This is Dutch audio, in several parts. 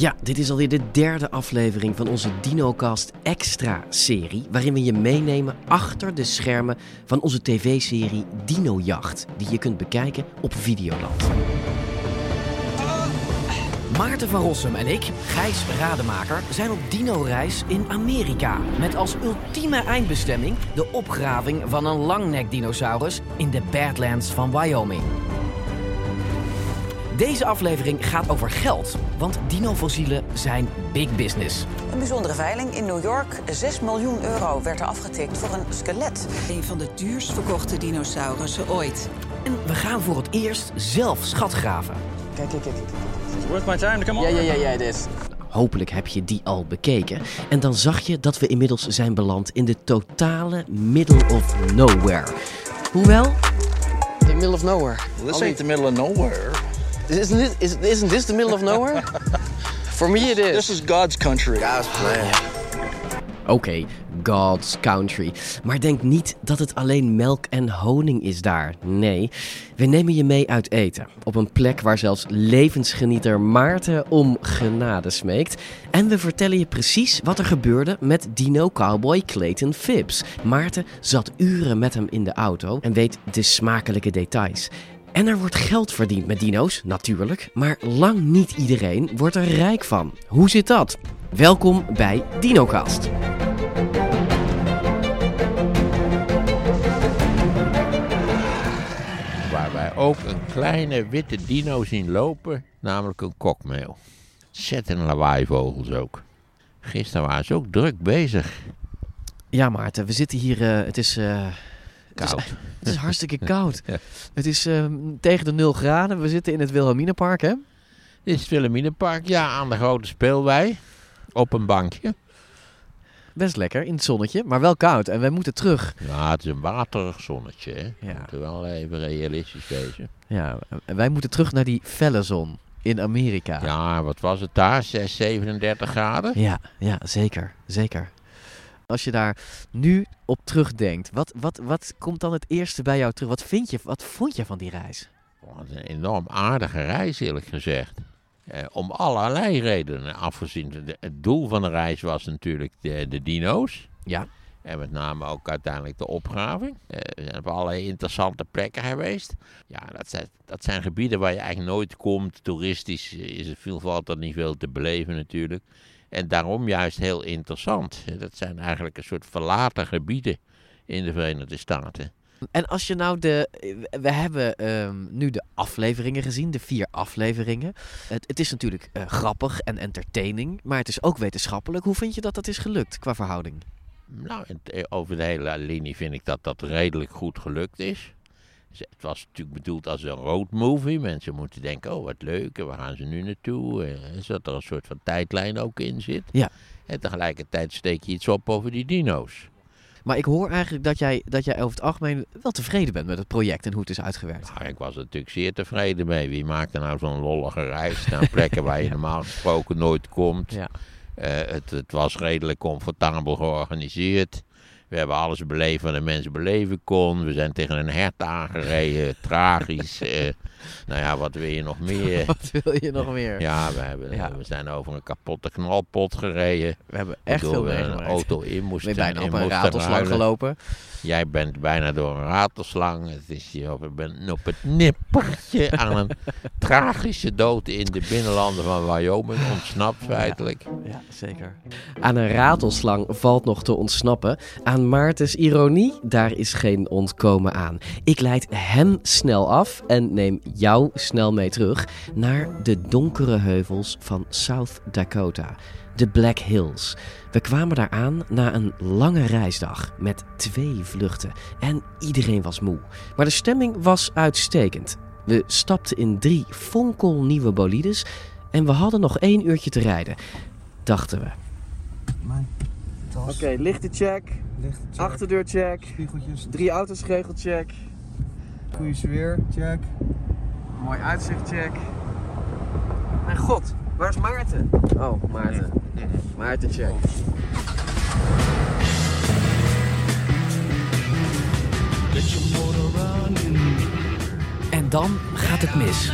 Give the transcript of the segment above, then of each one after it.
Ja, dit is alweer de derde aflevering van onze DinoCast Extra-serie, waarin we je meenemen achter de schermen van onze tv-serie Dinojacht, die je kunt bekijken op Videoland. Maarten van Rossum en ik, Gijs Rademaker, zijn op dino-reis in Amerika. Met als ultieme eindbestemming de opgraving van een langnek-dinosaurus in de Badlands van Wyoming. Deze aflevering gaat over geld, want dinofossielen zijn big business. Een bijzondere veiling in New York. 6 miljoen euro werd er afgetikt voor een skelet. Een van de duurst verkochte dinosaurussen ooit. En we gaan voor het eerst zelf schatgraven. Kijk, kijk, kijk. Worth my time to come on? Ja, ja, ja, ja, is. Hopelijk heb je die al bekeken. En dan zag je dat we inmiddels zijn beland in de totale middle of nowhere. Hoewel, The middle of nowhere. This ain't the middle of nowhere. Isn't this, is, isn't this the middle of nowhere? For me it is. This is God's country. God's plan. oké, God's country. Maar denk niet dat het alleen melk en honing is daar. Nee, we nemen je mee uit eten. Op een plek waar zelfs levensgenieter Maarten om genade smeekt. En we vertellen je precies wat er gebeurde met dino-cowboy Clayton Phipps. Maarten zat uren met hem in de auto en weet de smakelijke details. En er wordt geld verdiend met dino's, natuurlijk. Maar lang niet iedereen wordt er rijk van. Hoe zit dat? Welkom bij DinoCast. Waar wij ook een kleine witte dino zien lopen, namelijk een kokmeel. Zet en lawaaivogels ook. Gisteren waren ze ook druk bezig. Ja, Maarten, we zitten hier. eh, het is. eh, Koud. Het is hartstikke koud. Ja. Het is ehm, tegen de 0 graden. We zitten in het Wilhelminapark, hè? Dit is het Wilhelminapark, ja, aan de grote speelwei. Op een bankje. Best lekker in het zonnetje, maar wel koud. En wij moeten terug. Ja, het is een waterig zonnetje, hè. Ja. We moeten wel even realistisch wezen. Ja, en wij moeten terug naar die felle zon in Amerika. Ja, wat was het daar? 6, 37 graden? ja, ja, zeker. Zeker. Als je daar nu op terugdenkt, wat, wat, wat komt dan het eerste bij jou terug? Wat, vind je, wat vond je van die reis? Wat een enorm aardige reis, eerlijk gezegd. Eh, om allerlei redenen afgezien. De- het doel van de reis was natuurlijk de, de dino's. Ja. En met name ook uiteindelijk de opgraving. Eh, we zijn op allerlei interessante plekken geweest. Ja, dat zijn, dat zijn gebieden waar je eigenlijk nooit komt. Toeristisch is er veel, valt er niet veel te beleven natuurlijk. En daarom juist heel interessant. Eh, Dat zijn eigenlijk een soort verlaten gebieden in de Verenigde Staten. En als je nou de. We hebben ehm, nu de afleveringen gezien, de vier afleveringen. Het, het is natuurlijk eh, grappig en entertaining, maar het is ook wetenschappelijk. Hoe vind je dat dat is gelukt qua verhouding? Nou, eh, over de hele linie vind ik dat dat redelijk goed gelukt is. Het was natuurlijk bedoeld als een roadmovie. Mensen moeten denken, oh wat leuk, en waar gaan ze nu naartoe? Eh, Zodat er een soort van tijdlijn ook in zit. Ja. En tegelijkertijd steek je iets op over die dino's. Maar ik hoor eigenlijk dat jij, dat jij over het algemeen wel tevreden bent met het project en hoe het is uitgewerkt. Nou, ik was er natuurlijk zeer tevreden mee. Wie maakt er nou zo'n lollige reis naar plekken waar je normaal gesproken nooit komt? Ja. Eh, het, het was redelijk comfortabel georganiseerd. We hebben alles beleefd wat een mens beleven kon. We zijn tegen een hert aangereden, tragisch. Nou ja, wat wil je nog meer? Wat wil je nog meer? Ja, we, hebben, Ja. we zijn over een kapotte knalpot gereden. We hebben echt veel we een meegemaakt. auto in We moesten. zijn bijna in op een ratelslang gelopen. Jij bent bijna door een ratelslang. Het is, je bent op het nippertje aan een tragische dood in de binnenlanden van Wyoming ontsnapt feitelijk. Ja, zeker. Aan een ratelslang valt nog te ontsnappen. Aan Maartens ironie, daar is geen ontkomen aan. Ik leid hem snel af en neem jou snel mee terug naar de donkere heuvels van South Dakota. De Black Hills. We kwamen daar aan na een lange reisdag met twee vluchten en iedereen was moe. Maar de stemming was uitstekend. We stapten in drie fonkelnieuwe bolides En we hadden nog één uurtje te rijden, dachten we. Oké, okay, lichtencheck. Achterdeurcheck. Spiegeltjes. Drie auto's geregeldcheck. Goede sfeer, check. Mooi uitzichtcheck. Mijn god, waar is Maarten? Oh, Maarten. Maarten check. En dan gaat het mis.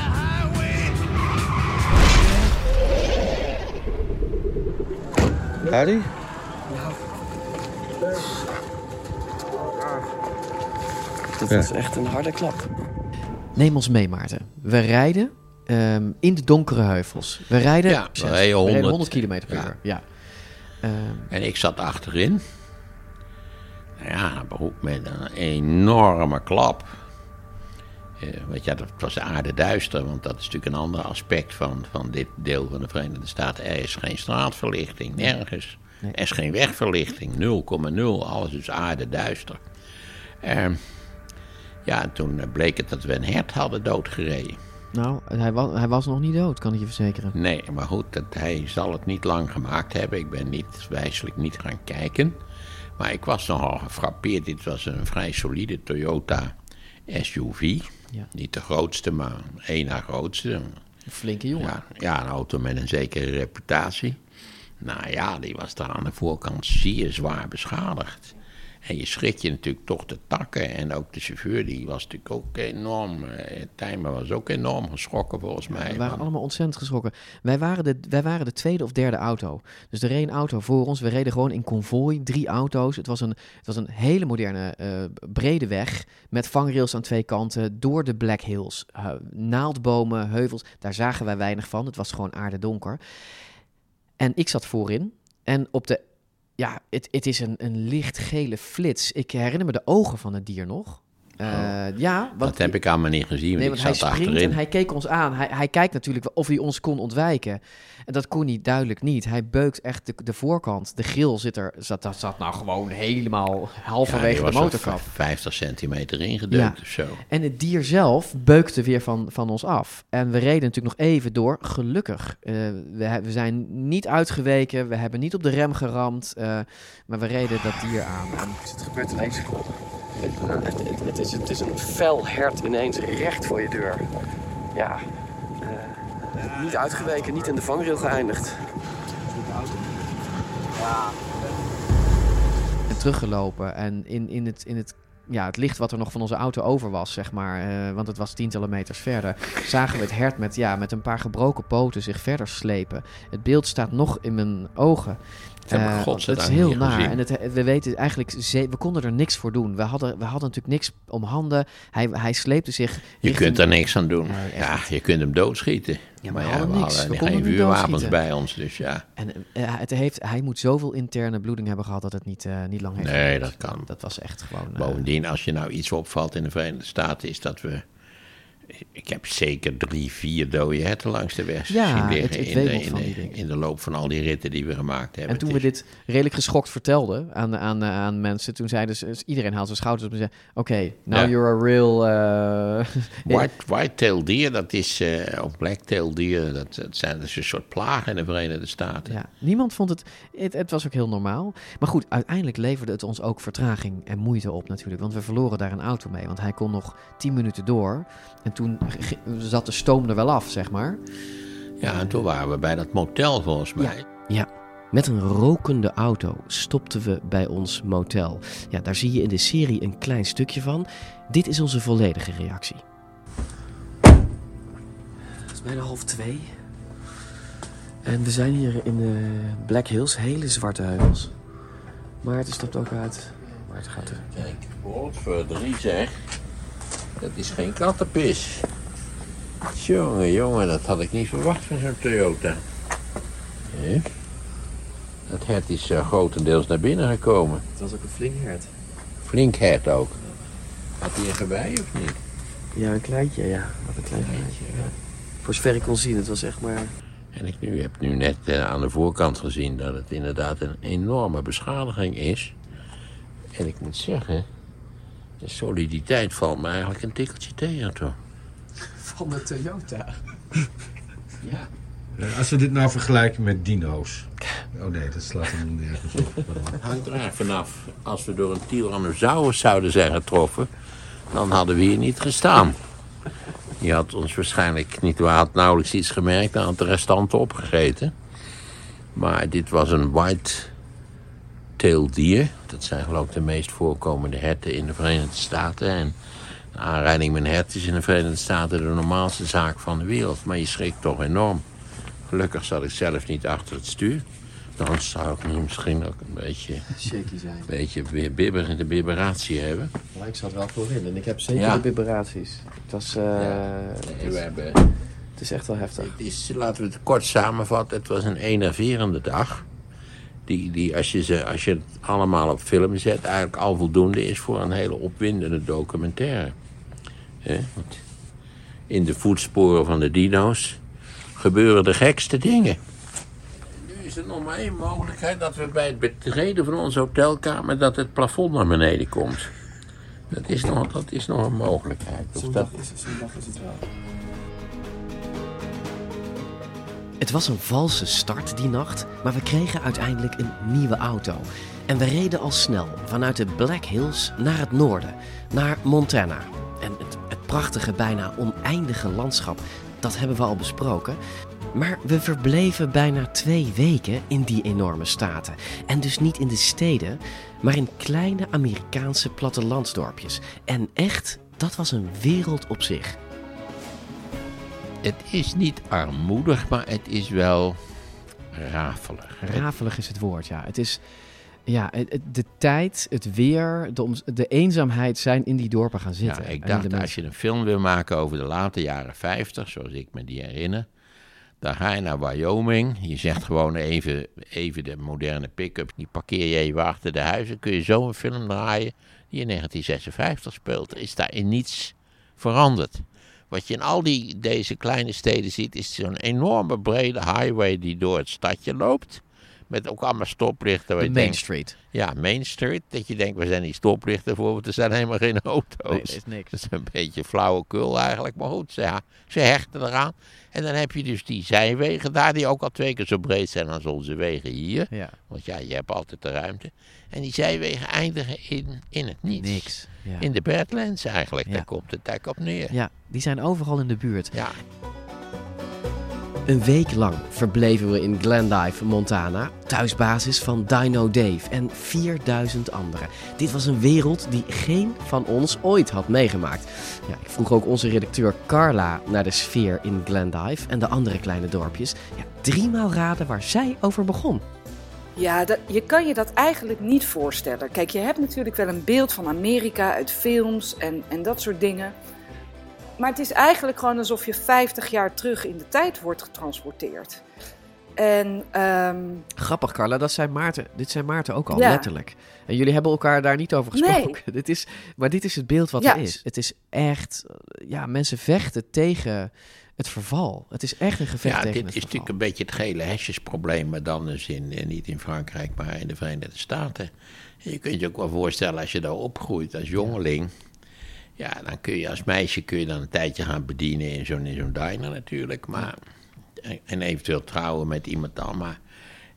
Harry? Dat was echt een harde klap. Neem ons mee, Maarten. We rijden ehm, in de donkere heuvels. We rijden, Ja, we rijden 100. 100 kilometer per Ja. uur. Ja. Ehm, En ik zat achterin. Ja, beroep met een enorme klap. Eh, weet je, dat was aardeduister, want dat is natuurlijk een ander aspect van, van dit deel van de Verenigde Staten. Er is geen straatverlichting, nergens. Er is geen wegverlichting, 0,0, alles is aardeduister. Ehm ja, en toen eh, bleek het dat we een hert hadden doodgereden. nou, hij was, hij was nog niet dood, kan ik je verzekeren. Nee, maar goed, dat, hij zal het niet lang gemaakt hebben. Ik ben niet, wijselijk niet gaan kijken. Maar ik was nogal gefrappeerd. Dit was een vrij solide Toyota SUV. Ja. Niet de grootste, maar één na grootste. Een flinke jongen. Ja, ja, een auto met een zekere reputatie. Nou ja, die was daar aan de voorkant zeer zwaar beschadigd. En je schrik je natuurlijk toch de takken. En ook de chauffeur, die was natuurlijk ook enorm. eh, Tijmen was ook enorm geschrokken volgens mij. We waren allemaal ontzettend geschrokken. Wij waren, de, wij waren de tweede of derde auto. Dus er reed een auto voor ons. We reden gewoon in konvooi, drie auto's. Het was een, het was een hele moderne, eh, brede weg. Met vangrails aan twee kanten. Door de Black Hills. Eh, naaldbomen, heuvels. Daar zagen wij weinig van. Het was gewoon aardedonker. En ik zat voorin. En op de... Ja, het, het is een, een lichtgele flits. Ik herinner me de ogen van het dier nog. Eh, ja, want Dat heb ik aan niet gezien, want Nee, ik want hij zat springt achterin. en hij keek ons aan. Hij, hij kijkt natuurlijk of hij ons kon ontwijken. En dat kon hij duidelijk niet. Hij beukt echt de, de voorkant. De grill zit er, zat, dat zat nou gewoon helemaal halverwege de motorkap. v- 50 centimeter ingedeukt Ja. of zo. En het dier zelf beukte weer van, van ons af. En we reden natuurlijk nog even door. Gelukkig. Eh, we, we zijn niet uitgeweken. We hebben niet op de rem geramd. eh, maar we reden dat dier aan. En het gebeurt in één seconde. Het, is, een fel hert ineens recht voor je deur. Ja. eh, niet uitgeweken, niet in de vangrail geëindigd. En teruggelopen. En in, het, licht wat er nog van onze auto over was, zeg maar. eh, want het was tientallen meters verder. Zagen we het hert met een paar gebroken poten zich verder slepen. Het beeld staat nog in mijn ogen. Ik Eh, is heel naar. gezien. En het, we weten eigenlijk, we konden er niks voor doen. We hadden, we hadden natuurlijk niks om handen. Hij, hij sleepte zich. Je richting- kunt er niks aan doen. Nee, ja, je kunt hem doodschieten. Ja, maar maar we ja, we hadden niks. We geen vuurwapens bij ons, dus ja. En eh, het heeft, hij moet zoveel interne bloeding hebben gehad dat het niet, eh, niet lang heeft Nee, dat kan. Dat was echt gewoon... eh, Bovendien, als je nou iets opvalt in de Verenigde Staten, is dat we. Ik heb zeker drie, vier dode herten langs de weg Ja, zien het- liggen het in, de, in, de, in de loop van al die ritten die we gemaakt hebben. En toen we dit redelijk geschokt vertelden aan, aan, aan mensen, toen zeiden ze, iedereen haalt zijn schouders op en zei, oké, now Ja. you're a real... eh, White, white-tail deer, dat is, eh of black-tail deer, dat, dat, zijn, is een soort plaag in de Verenigde Staten. Ja, niemand vond het, het... Het was ook heel normaal. Maar goed, uiteindelijk leverde het ons ook vertraging en moeite op natuurlijk. Want we verloren daar een auto mee. Want hij kon nog 10 minuten door. En toen zat de stoom er wel af, zeg maar. Ja, en toen waren we bij dat motel volgens mij. Ja. Met een rokende auto stopten we bij ons motel. Ja, daar zie je in de serie een klein stukje van. Dit is onze volledige reactie. Het is bijna half twee. En we zijn hier in de Black Hills, hele zwarte heuvels. Maarten stapt ook uit. Maarten gaat er. Kijk, brood voor drie zeg. Dat is geen kattenpis. Jongen, jongen, dat had ik niet verwacht van zo'n Toyota. Hè? Dat hert is eh, grotendeels naar binnen gekomen. Het was ook een flink hert. Flink hert ook. Had hij een gewei of niet? Ja, een kleintje, ja. Wat een klein kleintje. Ja. Voor zover ik kon zien, het was echt maar... En ik nu, heb nu net eh, aan de voorkant gezien dat het inderdaad een enorme beschadiging is. En ik moet zeggen, de soliditeit valt me eigenlijk een tikkeltje tegen, toch? Van de Toyota. Ja. Eh, als we dit nou vergelijken met dino's. Oh nee, dat slaat hem nergens op. Hangt er eigenlijk vanaf. Als we door een Tyrannosaurus zouden zijn getroffen... dan hadden we hier niet gestaan. Die had ons waarschijnlijk niet... Had nauwelijks iets gemerkt en had de restanten opgegeten. Maar dit was een white-tailed dier. Dat zijn geloof ik de meest voorkomende herten in de Verenigde Staten. En aanrijding met een hert is in de Verenigde Staten... de normaalste zaak van de wereld. Maar je schrikt toch enorm. Gelukkig zat ik zelf niet achter het stuur. Dan zou ik nu misschien ook een beetje... Shaky zijn. Een beetje weer bibber, de bibberatie hebben. Maar ik zat wel voorin en ik heb zeker Ja. de vibraties. Het was... Nee, is, we hebben, het is echt wel heftig. het is, laten we het kort samenvatten. Het was een enerverende dag. Die, die als, je ze, als je het allemaal op film zet... eigenlijk al voldoende is voor een hele opwindende documentaire. Want in de voetsporen van de dino's gebeuren de gekste dingen. Nu is er nog maar één mogelijkheid... dat we bij het betreden van onze hotelkamer... dat het plafond naar beneden komt. Dat is nog, dat is nog een mogelijkheid. Of dat, is, is het wel. Het was een valse start die nacht, maar we kregen uiteindelijk een nieuwe auto. En we reden al snel vanuit de Black Hills naar het noorden, naar Montana. En het, het prachtige, bijna oneindige landschap, dat hebben we al besproken. Maar we verbleven bijna twee weken in die enorme staten. En dus niet in de steden, maar in kleine Amerikaanse plattelandsdorpjes. En echt, dat was een wereld op zich. Het is niet armoedig, maar het is wel rafelig. Rafelig is het woord, ja. Het is, ja, de tijd, het weer, de, de eenzaamheid zijn in die dorpen gaan zitten. Ja, ik dacht, als je een film wil maken over de late jaren 50, zoals ik me die herinner, dan ga je naar Wyoming. Je zegt gewoon even, even de moderne pick-up, die parkeer je even achter de huizen. Kun je zo een film draaien die in 1956 speelt. Er is daar in niets veranderd. Wat je in al die, deze kleine steden ziet, is zo'n enorme brede highway die door het stadje loopt. Met ook allemaal stoplichten. De je Main denkt- Street. Ja, Main Street. Dat je denkt, waar zijn die stoplichten voor? Want er zijn helemaal geen auto's. Nee, er is niks. Dat is een beetje flauwekul eigenlijk. Maar goed, ze, ja, ze hechten eraan. En dan heb je dus die zijwegen daar, die ook al twee keer zo breed zijn als onze wegen hier. Ja. Want ja, je hebt altijd de ruimte. En die zijwegen eindigen in, in het niets. Niks. Ja. In de Badlands eigenlijk. Ja. Daar komt het eigenlijk op neer. Ja, die zijn overal in de buurt. Ja. Een week lang verbleven we in Glendive, Montana, thuisbasis van Dino Dave en 4000 anderen. Dit was een wereld die geen van ons ooit had meegemaakt. Ja, ik vroeg ook onze redacteur Carla naar de sfeer in Glendive en de andere kleine dorpjes. Ja, driemaal raden waar zij over begon. Ja, dat, je kan je dat eigenlijk niet voorstellen. Kijk, je hebt natuurlijk wel een beeld van Amerika uit films en, en dat soort dingen. Maar het is eigenlijk gewoon alsof je 50 jaar terug in de tijd wordt getransporteerd. En ehm, Grappig, Carla, dat zei Maarten, dit zei Maarten ook al, Ja. letterlijk. En jullie hebben elkaar daar niet over Nee. gesproken. Dit is, maar dit is het beeld wat Ja. er is. Het is echt, eh, ja, mensen vechten tegen het verval. Het is echt een gevecht Ja, tegen dit het is verval. natuurlijk een beetje het gele hesjesprobleem, maar dan dus in, eh, niet in Frankrijk, maar in de Verenigde Staten. En je kunt je ook wel voorstellen als je daar opgroeit als jongeling. Ja, dan kun je als meisje kun je dan een tijdje gaan bedienen in zo'n zo'n diner natuurlijk. Maar, en, en eventueel trouwen met iemand dan. Maar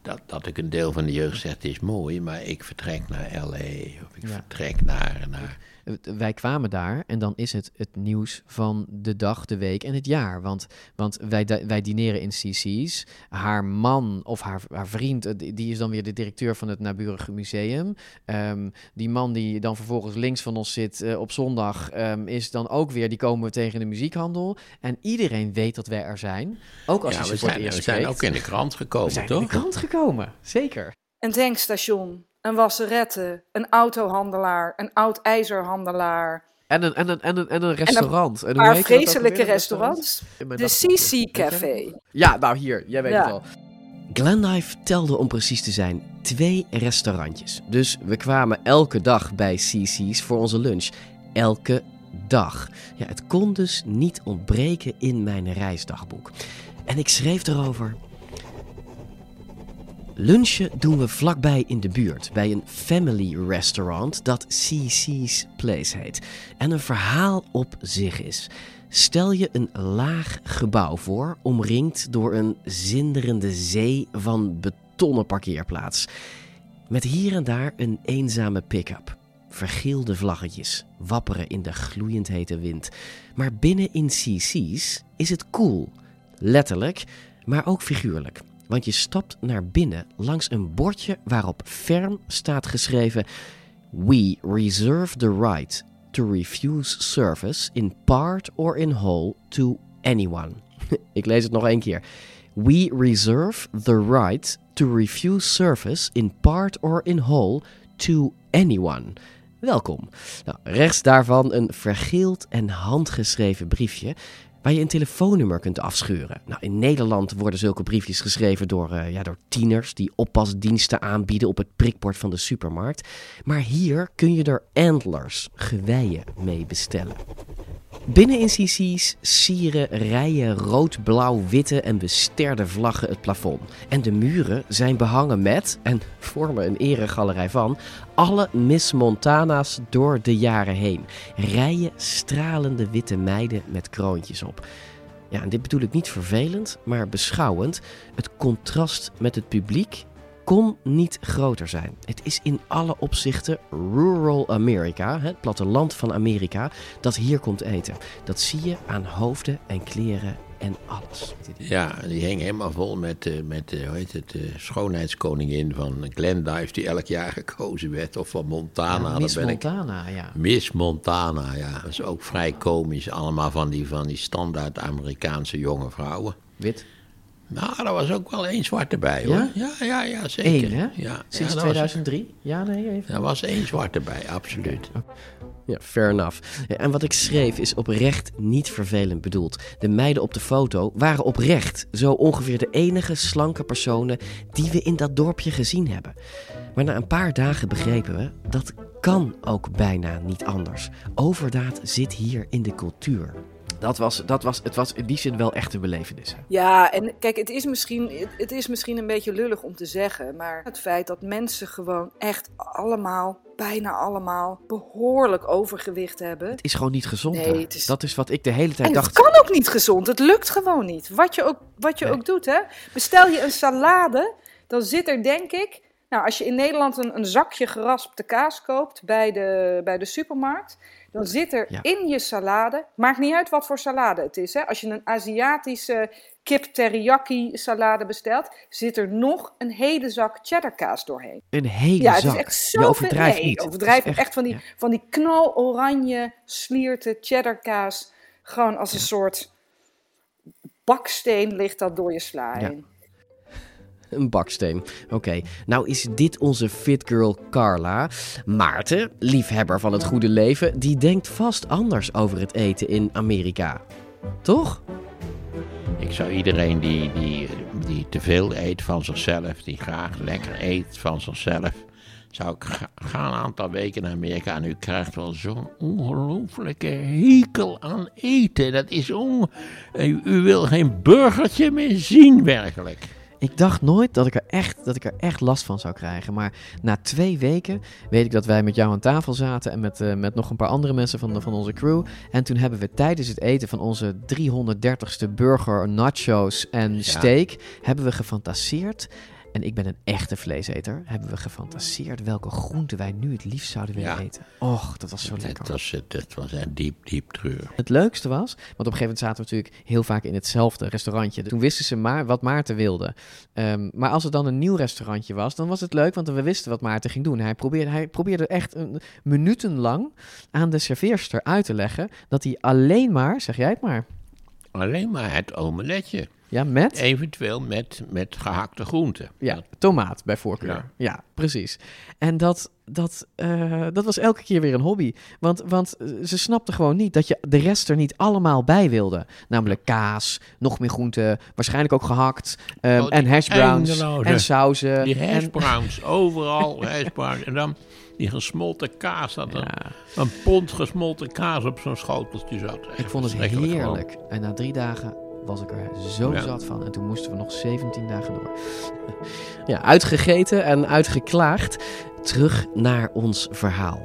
dat, dat ik een deel van de jeugd zegt is mooi, maar ik vertrek naar L.A. of ik Ja. vertrek naar, naar Wij kwamen daar en dan is het het nieuws van de dag, de week en het jaar. Want, want wij, wij dineren in CC's. Haar man of haar, haar vriend, eh, die die is dan weer de directeur van het naburige museum. Ehm, die man die dan vervolgens links van ons zit eh, op zondag, ehm, is dan ook weer, die komen we tegen de muziekhandel. En iedereen weet dat wij er zijn. Ook als Ja, je ze we voor het zijn, eerst we zijn ook in de krant gekomen, We zijn toch? in de krant gekomen, zeker. een tankstation, een wasserette, een autohandelaar, een oud ijzerhandelaar. En een, en een, en een, en een En restaurant. een En hoe paar vreselijke restaurants. De Weet je? Café. Ja, nou hier, jij weet Ja. het al. Glendive telde om precies te zijn twee restaurantjes. Dus we kwamen elke dag bij CC's voor onze lunch. Elke dag. Ja, het kon dus niet ontbreken in mijn reisdagboek. En ik schreef erover. Lunchen doen we vlakbij in de buurt, bij een family restaurant dat CC's Place heet. En een verhaal op zich is. Stel je een laag gebouw voor, omringd door een zinderende zee van betonnen parkeerplaats. Met hier en daar een eenzame pick-up. Vergeelde vlaggetjes wapperen in de gloeiend hete wind. Maar binnen in CC's is het cool. Letterlijk, maar ook figuurlijk. Want je stapt naar binnen langs een bordje waarop ferm staat geschreven: We reserve the right to refuse service in part or in whole to anyone. Ik lees het nog één keer. We reserve the right to refuse service in part or in whole to anyone. Welkom. Nou, rechts daarvan een vergeeld en handgeschreven briefje waar je een telefoonnummer kunt afscheuren. Nou, in Nederland worden zulke briefjes geschreven door, uh, ja, door tieners die oppasdiensten aanbieden op het prikbord van de supermarkt. Maar hier kun je er antlers, geweien, mee bestellen. Binnen in CC's sieren rijen rood, blauw, witte en besterde vlaggen het plafond. En de muren zijn behangen met, en vormen een eregalerij van, alle Miss Montana's door de jaren heen. Rijen stralende witte meiden met kroontjes op. Ja, en dit bedoel ik niet vervelend, maar beschouwend. Het contrast met het publiek kon niet groter zijn. Het is in alle opzichten rural America, het platteland van Amerika, dat hier komt eten. Dat zie je aan hoofden en kleren en alles. Ja, die hing helemaal vol met, uh, met uh, hoe heet het, de schoonheidskoningin van Glendive, die elk jaar gekozen werd. Of van Montana. Ja, Miss ben Montana, ik. ja. Miss Montana, ja. Dat is ook vrij komisch. Allemaal van die, van die standaard Amerikaanse jonge vrouwen. Wit? Nou, er was ook wel één zwart erbij, hoor. Ja? Ja, ja, ja, zeker. Eén, hè? Ja, Sinds ja, 2003? Ja, nee, even. Er was één zwart erbij, absoluut. Ja, fair enough. En wat ik schreef is oprecht niet vervelend bedoeld. De meiden op de foto waren oprecht zo ongeveer de enige slanke personen die we in dat dorpje gezien hebben. Maar na een paar dagen begrepen we dat kan ook bijna niet anders. Overdaad zit hier in de cultuur. Dat was, dat was, het was in die zin wel echt een belevenis. Ja, en kijk, het is, misschien, het- is misschien een beetje lullig om te zeggen, maar het feit dat mensen gewoon echt allemaal, bijna allemaal, behoorlijk overgewicht hebben. Het is gewoon niet gezond. Nee, is- Dat is wat ik de hele tijd En dacht. het kan ook niet gezond, het lukt gewoon niet. Wat je ook, wat je ook doet, hè. Bestel je een salade, dan zit er denk ik... Nou, als je in Nederland een, een zakje geraspte kaas koopt bij de, bij de supermarkt... dan zit er Ja. in je salade... Maakt niet uit wat voor salade het is, hè. Als je een Aziatische kip teriyaki salade bestelt... zit er nog een hele zak cheddarkaas doorheen. Een hele Ja, het zak. is echt zo Je overdrijft nee, niet. echt, van die, van die knaloranje slierte cheddarkaas. Gewoon als een soort baksteen ligt dat door je sla Ja. heen. Een baksteen. Oké, nou is dit onze fit girl Carla. Maarten, liefhebber van het goede leven, die denkt vast anders over het eten in Amerika. Toch? Ik zou iedereen die, die, die te veel eet van zichzelf, die graag lekker eet van zichzelf, zou ik ga, ga een aantal weken naar Amerika en u krijgt wel zo'n ongelooflijke hekel aan eten. Dat is on... U wil geen burgertje meer zien, werkelijk. Ik dacht nooit dat ik, er echt, dat ik er echt last van zou krijgen. Maar na twee weken weet ik dat wij met jou aan tafel zaten. En met, eh, met nog een paar andere mensen van, van onze crew. En toen hebben we tijdens het eten van onze 330ste burger, nachos en steak. Hebben we gefantaseerd. En ik ben een echte vleeseter. Hebben we gefantaseerd welke groenten wij nu het liefst zouden willen Ja. eten. Och, dat was zo lekker. Dat was, het- dat was een diep, diep treur. Het leukste was, want op een gegeven moment zaten we natuurlijk heel vaak in hetzelfde restaurantje. Toen wisten ze maar wat Maarten wilde. Ehm, maar als er dan een nieuw restaurantje was, dan was het leuk, want we wisten wat Maarten ging doen. Hij probeerde, hij probeerde echt een, minutenlang aan de serveerster uit te leggen dat hij alleen maar, zeg jij het maar, Alleen maar het omeletje. Ja, met Eventueel met, met gehakte groenten. ja, tomaat bij voorkeur. Ja. Ja, precies. En dat, dat, eh, dat was elke keer weer een hobby. Want, want eh, ze snapte gewoon niet dat je de rest er niet allemaal bij wilde. Namelijk kaas, nog meer groenten, waarschijnlijk ook gehakt. ehm, Oh, en hash browns eindeloze- en sauzen. Die hash en- browns, overal hash browns. En dan die gesmolten kaas, dat een, een pond gesmolten kaas op zo'n schoteltje zat. Ik vond het heerlijk. En na drie dagen was ik er zo Ja. zat van. En toen moesten we nog 17 dagen door. Ja, uitgegeten en uitgeklaagd. Terug naar ons verhaal.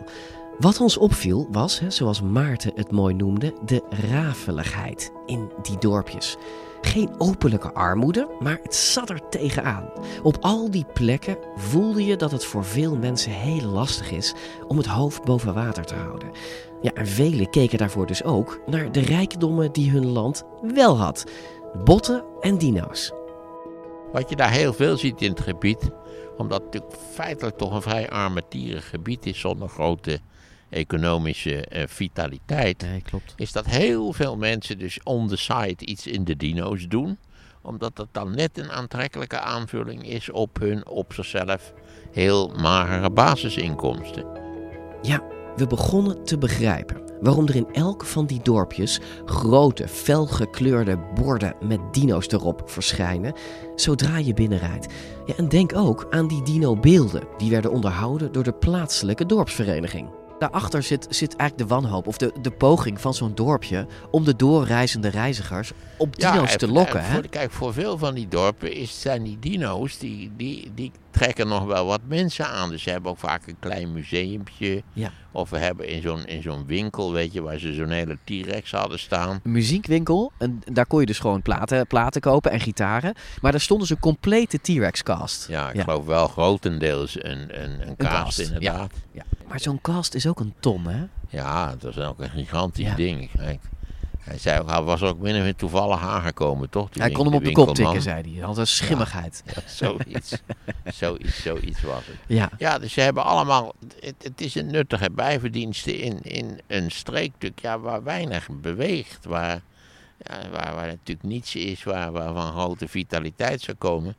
Wat ons opviel was, hè, zoals Maarten het mooi noemde, de rafeligheid in die dorpjes. Geen openlijke armoede, maar het zat er tegenaan. Op al die plekken voelde je dat het voor veel mensen heel lastig is om het hoofd boven water te houden. Ja, en velen keken daarvoor dus ook naar de rijkdommen die hun land wel had: botten en dino's. Wat je daar heel veel ziet in het gebied, omdat het feitelijk toch een vrij armetierig gebied is zonder grote economische uh, vitaliteit, nee, klopt. is dat heel veel mensen dus on the side iets in de dino's doen. Omdat dat dan net een aantrekkelijke aanvulling is op hun op zichzelf heel magere basisinkomsten. Ja, we begonnen te begrijpen waarom er in elk van die dorpjes grote, felgekleurde borden met dino's erop verschijnen zodra je binnenrijdt. Ja, en denk ook aan die dino-beelden die werden onderhouden door de plaatselijke dorpsvereniging. Daarachter zit, zit eigenlijk de wanhoop of de, de poging van zo'n dorpje om de doorreizende reizigers op dino's ja, te lokken. en hè? Voor, kijk, voor veel van die dorpen is, zijn die dino's, die, die, die trekken nog wel wat mensen aan. Dus ze hebben ook vaak een klein museumpje. Ja. Of we hebben in zo'n, in zo'n winkel, weet je, waar ze zo'n hele T-Rex hadden staan. Een muziekwinkel. En daar kon je dus gewoon platen, platen kopen en gitaren. Maar daar stond dus een complete T-Rex cast. Ja, ik geloof wel grotendeels een, een, een cast, cast, inderdaad. Ja. Maar zo'n cast is ook een ton, hè? Ja, dat is ook een gigantisch Ja. ding. Kijk. Hij, zei hij was ook min of meer toevallig aangekomen, toch? Hij kon hem op de kop tikken, zei hij. Hij had een schimmigheid. Ja, zoiets. zoiets. Zoiets was het. Ja. ja, dus ze hebben allemaal... Het, het is een nuttige bijverdienste in, in een streekstuk ja, waar weinig beweegt. Waar, ja, waar, waar natuurlijk niets is waar, waar van grote vitaliteit zou komen.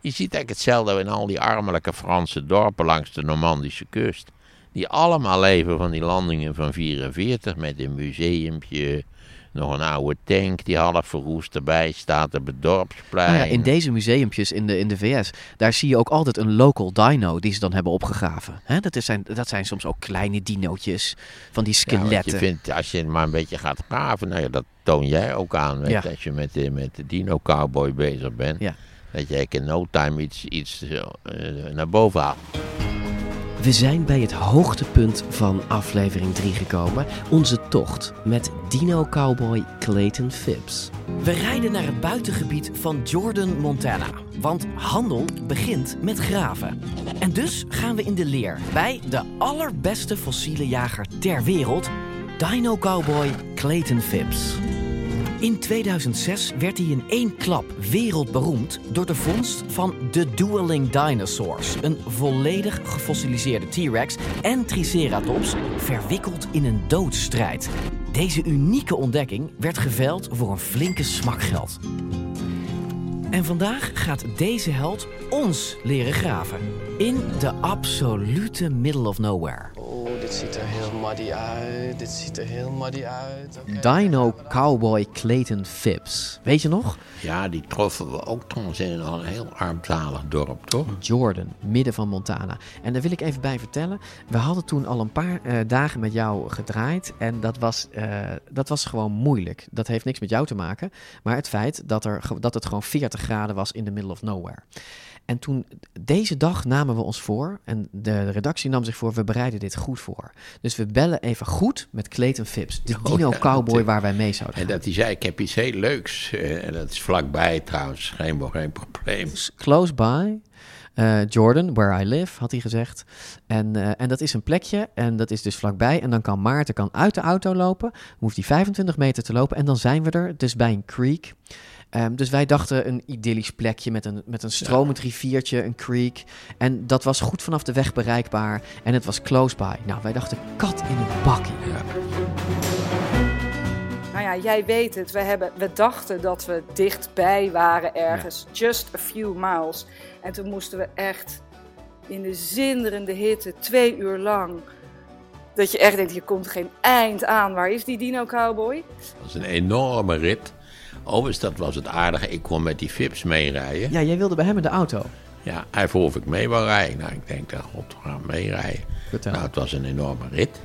Je ziet eigenlijk hetzelfde in al die armelijke Franse dorpen langs de Normandische kust. Die allemaal leven van die landingen van 44 met een museumpje... Nog een oude tank die half verroest erbij staat op het dorpsplein. Nou ja, in deze museumpjes in de, in de VS, daar zie je ook altijd een local dino die ze dan hebben opgegraven. Dat, is zijn, dat zijn soms ook kleine dinootjes van die Ja, skeletten. je vindt, als je maar een beetje gaat graven, nou ja, dat toon jij ook aan. Weet, Ja. je, Als je met de, met de Dino Cowboy bezig bent. Ja. Dat jij in no time iets, iets eh, naar boven haalt. We zijn bij het hoogtepunt van aflevering 3 gekomen. Onze tocht met dino-cowboy Clayton Phipps. We rijden naar het buitengebied van Jordan, Montana. Want handel begint met graven. En dus gaan we in de leer bij de allerbeste fossiele jager ter wereld, dino-cowboy Clayton Phipps. In 2006 werd hij in één klap wereldberoemd door de vondst van de Dueling Dinosaurs. Een volledig gefossiliseerde T-Rex en Triceratops verwikkeld in een doodsstrijd. Deze unieke ontdekking werd geveild voor een flinke smak geld. En vandaag gaat deze held ons leren graven. In de absolute middle of nowhere. Dit ziet er heel muddy uit. Dit ziet er heel muddy uit. Oké. Dino Cowboy Clayton Phipps. Weet je nog? Ja, die troffen we ook trouwens in een heel armzalig dorp, toch? Jordan, midden van Montana. En daar wil ik even bij vertellen. We hadden toen al een paar eh, dagen met jou gedraaid. En dat was, eh, dat was gewoon moeilijk. Dat heeft niks met jou te maken. Maar het feit dat, er, dat het gewoon 40 graden was in the middle of nowhere. En toen, deze dag namen we ons voor. En de redactie nam zich voor, we bereiden dit goed voor. Dus we bellen even goed met Clayton Phipps. De Oh, dino ja, cowboy natuurlijk. waar wij mee zouden En gaan. dat hij zei, ik heb iets heel leuks. eh, en dat is vlakbij trouwens, geen, geen probleem. Close by. Eh, Jordan, where I live, had hij gezegd. En, eh, en dat is een plekje en dat is dus vlakbij. En dan kan Maarten kan uit de auto lopen. Hoeft hij 25 meter te lopen en dan zijn we er. Dus bij een creek. Ehm, dus wij dachten een idyllisch plekje met een, met een stromend riviertje, een creek. En dat was goed vanaf de weg bereikbaar. En het was close by. Nou, wij dachten kat in het bakje. Nou ja, jij weet het. We, hebben, we dachten dat we dichtbij waren ergens. Just a few miles. En toen moesten we echt in de zinderende hitte, twee uur lang. Dat je echt denkt, hier komt geen eind aan. Waar is die Dino Cowboy? Dat was een enorme rit. Overigens, dat was het aardige. Ik kon met die Fips meerijden. Ja, jij wilde bij hem in de auto. Ja, hij vroeg of ik mee wil rijden. Nou, ik denk, dat god, we gaan meerijden. Nou, het was een enorme rit.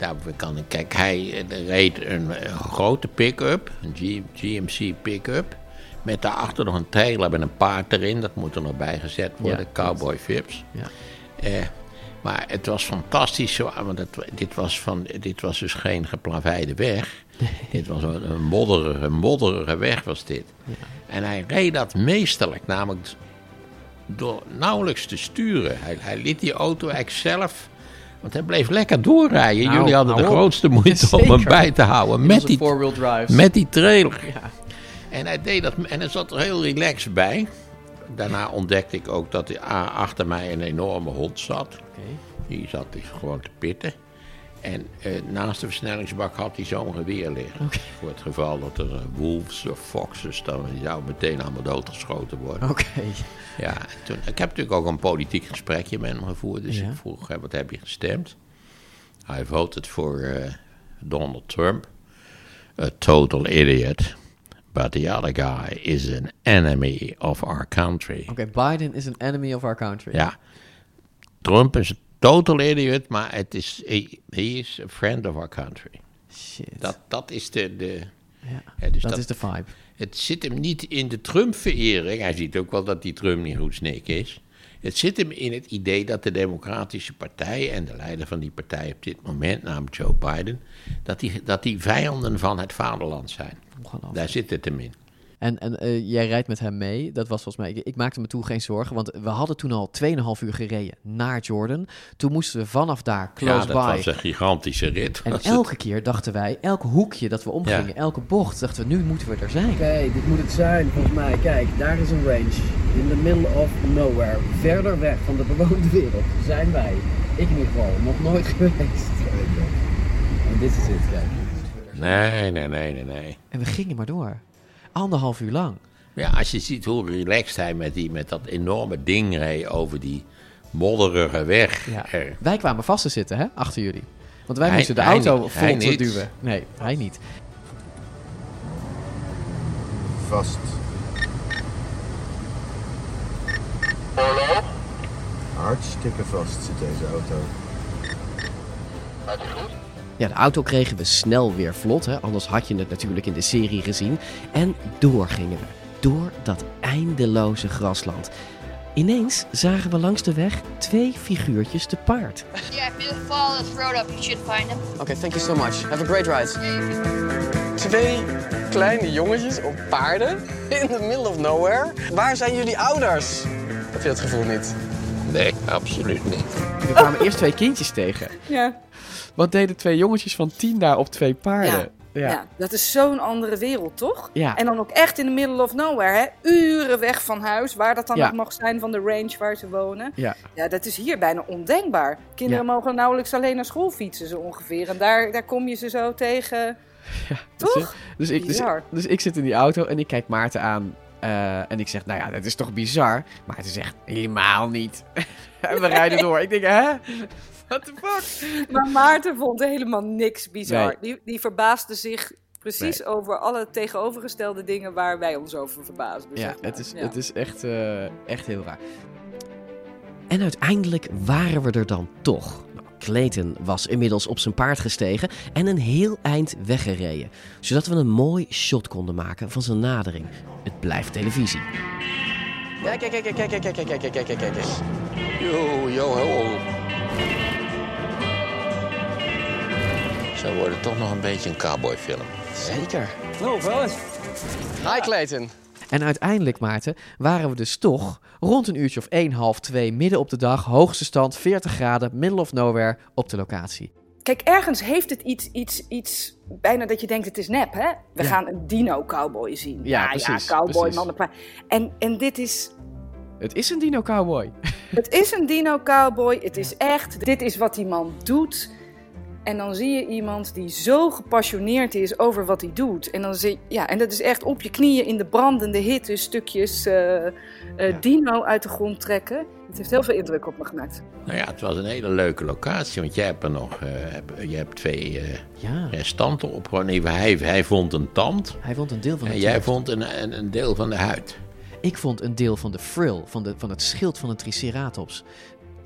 Daar kan ik, kijk, hij eh, reed een, grote pick-up, een GMC pick-up. Met daarachter nog een trailer met een paard erin. Dat moet er nog bijgezet worden, Ja, Cowboy Fips. Ja. Eh, Maar het was fantastisch, zo, want het, dit, was van, dit was dus geen geplaveide weg. Dit was een, een modderige, modderige weg was dit. En hij reed dat meesterlijk, namelijk door nauwelijks te sturen. Hij, hij liet die auto eigenlijk zelf... Want hij bleef lekker doorrijden. Nou, Jullie hadden de grootste moeite om hem bij te houden. Met die, met die trailer. Ja. En hij deed dat en hij zat er heel relaxed bij. Daarna ontdekte ik ook dat er a- achter mij een enorme hond zat. Die zat dus gewoon te pitten. En eh, naast de versnellingsbak had hij zo'n geweer liggen. Voor het geval dat er eh, wolves of foxes, dan zou meteen allemaal doodgeschoten worden. Oké. Ja, en toen, ik heb natuurlijk ook een politiek gesprekje met hem gevoerd. Dus Ja. ik vroeg, hè, wat heb je gestemd? Hij voted voor eh, Donald Trump. A total idiot. But the other guy is an enemy of our country. Oké, Biden is an enemy of our country. Ja. Trump is een total idiot, maar het is, he, he is a friend of our country. Shit. Dat, dat is de... de Ja, hè, dus dat is de vibe. Het zit hem niet in de Trump-verering. Hij ziet ook wel dat die Trump niet goed snik is. Het zit hem in het idee dat de Democratische Partij en de leider van die partij op dit moment, namelijk Joe Biden, dat die, dat die vijanden van het vaderland zijn. Daar zit het hem in. En, en eh, jij rijdt met hem mee. Dat was volgens mij. Ik, ik maakte me toen geen zorgen. Want we hadden toen al 2,5 uur gereden naar Jordan. Toen moesten we vanaf daar close ja, dat by. was een gigantische rit. En elke keer dachten wij, elk hoekje dat we omgingen, Ja. elke bocht, dachten we, nu moeten we er zijn. Oké, dit moet het zijn volgens mij. Kijk, daar is een range. In the middle of nowhere. Verder weg van de bewoonde wereld zijn wij. Ik in ieder geval. Nog nooit geweest. En dit is het, kijk. Nee, nee, nee, nee, nee. En we gingen maar door. Anderhalf uur lang. Ja, als je ziet hoe relaxed hij met, die, met dat enorme ding reed over die modderige weg. Ja. er. Wij kwamen vast te zitten, hè, achter jullie. Want wij Hij- moesten de auto vol niet. duwen. Nee, hij niet. Vast. Hartstikke vast zit deze auto. Ja, de auto kregen we snel weer vlot, hè? anders had je het natuurlijk in de serie gezien. En door gingen we, door dat eindeloze grasland. Ineens zagen we langs de weg twee figuurtjes te paard. Yeah, if you follow this road up, you should find him. Oké, thank you so much. Have a great ride. Twee kleine jongetjes op paarden in the middle of nowhere. Waar zijn jullie ouders? Heb je dat gevoel niet? Nee, absoluut niet. We kwamen eerst twee kindjes tegen. Ja. Wat deden twee jongetjes van tien daar op twee paarden? Ja. Ja. dat is zo'n andere wereld, toch? Ja. En dan ook echt in the middle of nowhere, hè? Uren weg van huis, waar dat dan Ja. ook mag zijn van de range waar ze wonen. Ja. Ja, dat is hier bijna ondenkbaar. Kinderen Ja. mogen nauwelijks alleen naar school fietsen, zo ongeveer. En daar, daar kom je ze zo tegen. Dus, Toch? Dus ik, dus, Bizar. dus ik zit in die auto en ik kijk Maarten aan. eh, en ik zeg, nou ja, dat is toch bizar? Maarten zegt, helemaal niet. en we rijden door. Ik denk, hè? What the fuck? Maar Maarten vond helemaal niks bizar. Nee. Die, die verbaasde zich precies Nee. over alle tegenovergestelde dingen waar wij ons over verbaasden. Ja, zeg maar. het is, Ja. het is echt, eh, echt heel raar. En uiteindelijk waren we er dan toch. Nou, Clayton was inmiddels op zijn paard gestegen en een heel eind weggereden. Zodat we een mooi shot konden maken van zijn nadering. Het blijft televisie. Kijk, kijk, kijk, kijk, kijk, kijk, kijk, kijk, kijk, kijk, kijk. Yo, yo, ho. Zo wordt het toch nog een beetje een cowboyfilm. Zeker. No, fellas. Hi, Clayton. En uiteindelijk, Maarten, waren we dus toch rond een uurtje of 1, half 2, midden op de dag, hoogste stand, 40 graden, middle of nowhere, op de locatie. Kijk, ergens heeft het iets, iets, iets, bijna dat je denkt het is nep, hè? We Ja. gaan een dino-cowboy zien. Ja, ja, precies, ja cowboy, precies. mannen. pa- En, en dit is, Het is een dino cowboy. het is een dino-cowboy, het is echt, dit is wat die man doet. En dan zie je iemand die zo gepassioneerd is over wat hij doet. En dan zie ja, en dat is echt op je knieën in de brandende hitte stukjes eh, eh, dino uit de grond trekken. Het heeft heel veel indruk op me gemaakt. Nou ja, het was een hele leuke locatie, want jij hebt er nog, eh, heb- je hebt twee eh, Ja. restanten opgehouden. Nee, hij, hij vond een tand Hij vond een deel van en het jij vond een, een, een deel van de huid. Ik vond een deel van de frill, van, de, van het schild van een triceratops.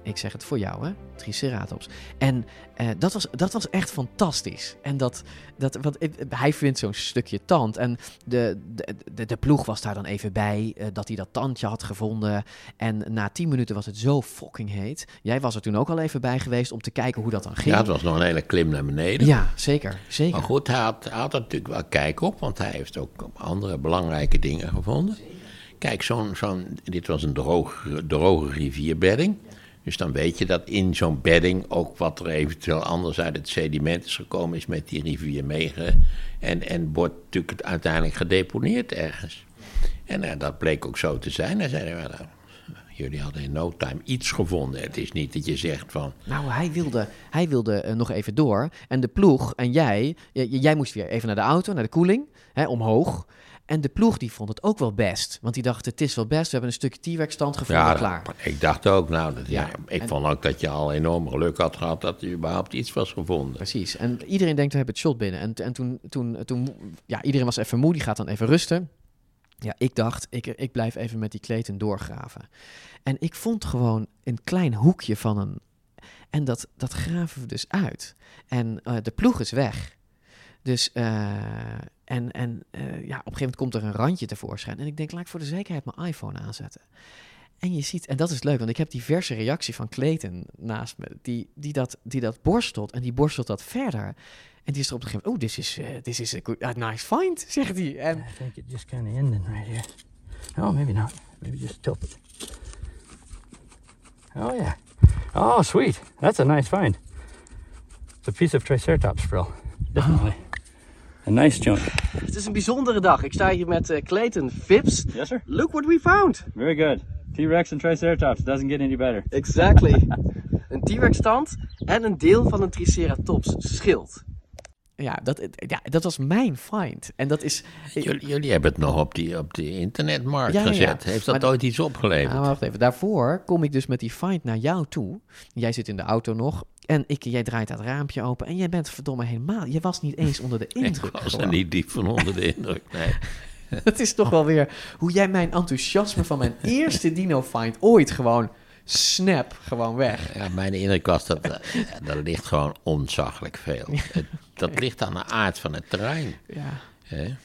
Ik zeg het voor jou, hè? Triceratops. En eh, dat, was, dat was echt fantastisch. En dat, dat, want ik- hij vindt zo'n stukje tand. En de, de, de, de ploeg was daar dan even bij, eh, dat hij dat tandje had gevonden. En na tien minuten was het zo fucking heet. Jij was er toen ook al even bij geweest om te kijken hoe dat dan ging. Ja, het was nog een hele klim naar beneden. Ja, zeker. zeker. Maar goed, hij had, hij had er natuurlijk wel kijk op, want hij heeft ook andere belangrijke dingen gevonden. Kijk, zo'n, zo'n, dit was een droge, droge rivierbedding. Dus dan weet je dat in zo'n bedding ook wat er eventueel anders uit het sediment is gekomen, is met die rivier meege. En, en wordt natuurlijk uiteindelijk gedeponeerd ergens. En eh, dat bleek ook zo te zijn. Hij zei, well, jullie hadden in no time iets gevonden. Het is niet dat je zegt van, Nou, hij wilde, hij wilde eh, nog even door. En de ploeg en jij, jij moest weer even naar de auto, naar de koeling, hè, omhoog. En de ploeg die vond het ook wel best. Want die dacht, het is wel best, we hebben een stukje T-Rex stand gevonden, Ja, klaar. ik dacht ook, nou, dat, ja, ik en- vond ook dat je al enorm geluk had gehad dat er überhaupt iets was gevonden. Precies. En iedereen denkt, we hebben het shot binnen. En, en toen, toen, toen, ja, iedereen was even moe, die gaat dan even rusten. Ja, ik dacht, ik, ik blijf even met die kleten doorgraven. En ik vond gewoon een klein hoekje van een... En dat, dat graven we dus uit. En eh, de ploeg is weg. Dus, eh, en, en eh, ja, op een gegeven moment komt er een randje tevoorschijn. En ik denk, laat ik voor de zekerheid mijn iPhone aanzetten. En je ziet, en dat is leuk, want ik heb diverse reactie van Clayton naast me, die, die, dat, die dat borstelt en die borstelt dat verder. En die is er op een gegeven moment, oh, this is, uh, this is a, good, a nice find, zegt hij. En, I think it just kind of ended right here. Oh, maybe not. Maybe just tilt it. Oh, yeah. Oh, sweet. That's a nice find. It's a piece of Triceratops frill. Definitely. A nice chunk. Het is een bijzondere dag. Ik sta hier met eh, Clayton Phipps. Yes, sir. Look what we found. Very good. T-Rex and Triceratops. Doesn't get any better. Exactly. een T-Rex tand en een deel van een Triceratops schild. Ja, dat, ja, dat was mijn find. En dat is... Jullie, jullie hebben het nog op die, op die internetmarkt Ja, ja, ja. gezet. Heeft dat Maar- ooit iets opgeleverd? Nou, wacht even. Daarvoor kom ik dus met die find naar jou toe. Jij zit in de auto nog. En ik, jij draait dat raampje open. En jij bent verdomme helemaal... Je was niet eens onder de indruk. ik was er niet diep van onder de indruk, nee. Het is toch wel weer hoe jij mijn enthousiasme van mijn eerste dino find ooit gewoon snap gewoon weg. Ja, mijn indruk was dat eh, er ligt gewoon ontzaglijk veel. Het- dat ligt aan de aard van het terrein. Ja.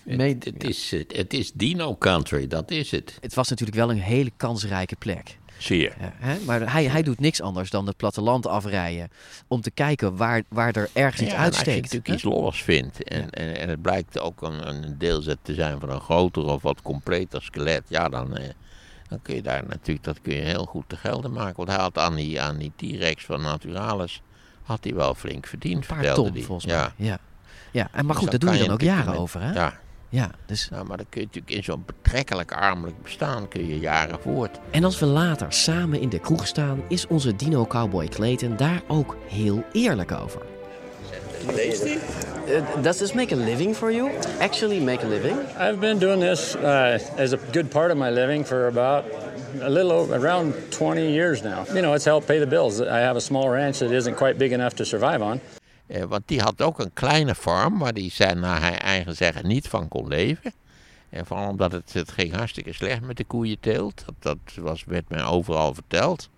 Het, het, is, het, het is Dino Country, dat is het. Het was natuurlijk wel een hele kansrijke plek. Zeer. Ja, hè? Maar hij, hij doet niks anders dan het platteland afrijden. Om te kijken waar, waar er ergens iets Ja, en als je uitsteekt. natuurlijk hè? iets los vindt en, en, en het blijkt ook een, een deelzet te zijn van een groter of wat completer skelet, ja, dan, eh, dan kun je daar natuurlijk, dat kun je heel goed te gelden maken. Want hij had aan die, aan die T-Rex van Naturalis, had hij wel flink verdiend, Een paar ton, hij. volgens ja. mij. Ja. Ja, en maar Dus goed, dat dan doe je dan ook jaren over, hè? Ja. Ja, dus... Nou, maar dan kun je natuurlijk in zo'n betrekkelijk armelijk bestaan kun je jaren voort. En als we later samen in de kroeg staan, is onze dino cowboy Clayton daar ook heel eerlijk over. Tasty? Uh, does this make a living for you? Actually make a living? I've been doing this uh, as a good part of my living for about a little over, around 20 years now. You know, it's helped pay the bills. I have a small ranch that isn't quite big enough to survive on. Eh, want die had ook een kleine farm waar die zijn naar hij eigen zeggen niet van kon leven. En vooral omdat het, het ging hartstikke slecht met de koeienteelt. Dat, dat was, werd mij overal verteld.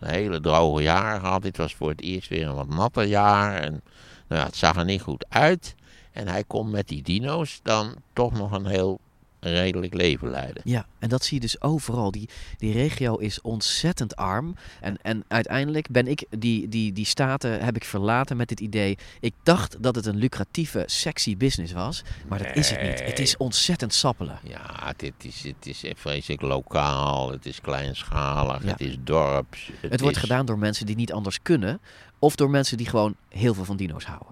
Een hele droge jaar gehad. Dit was voor het eerst weer een wat natter jaar. En nou ja, het zag er niet goed uit. En hij kon met die dino's dan toch nog een heel redelijk leven leiden. Ja, en dat zie je dus overal. Die, die regio is ontzettend arm. En, en uiteindelijk ben ik die, die, die staten heb ik verlaten met het idee. Ik dacht dat het een lucratieve, sexy business was. Maar dat is het niet. Het is ontzettend sappelen. Ja, dit is, het is vreselijk lokaal, het is kleinschalig, Ja. het is dorps. Het, wordt is- gedaan door mensen die niet anders kunnen. Of door mensen die gewoon heel veel van dino's houden.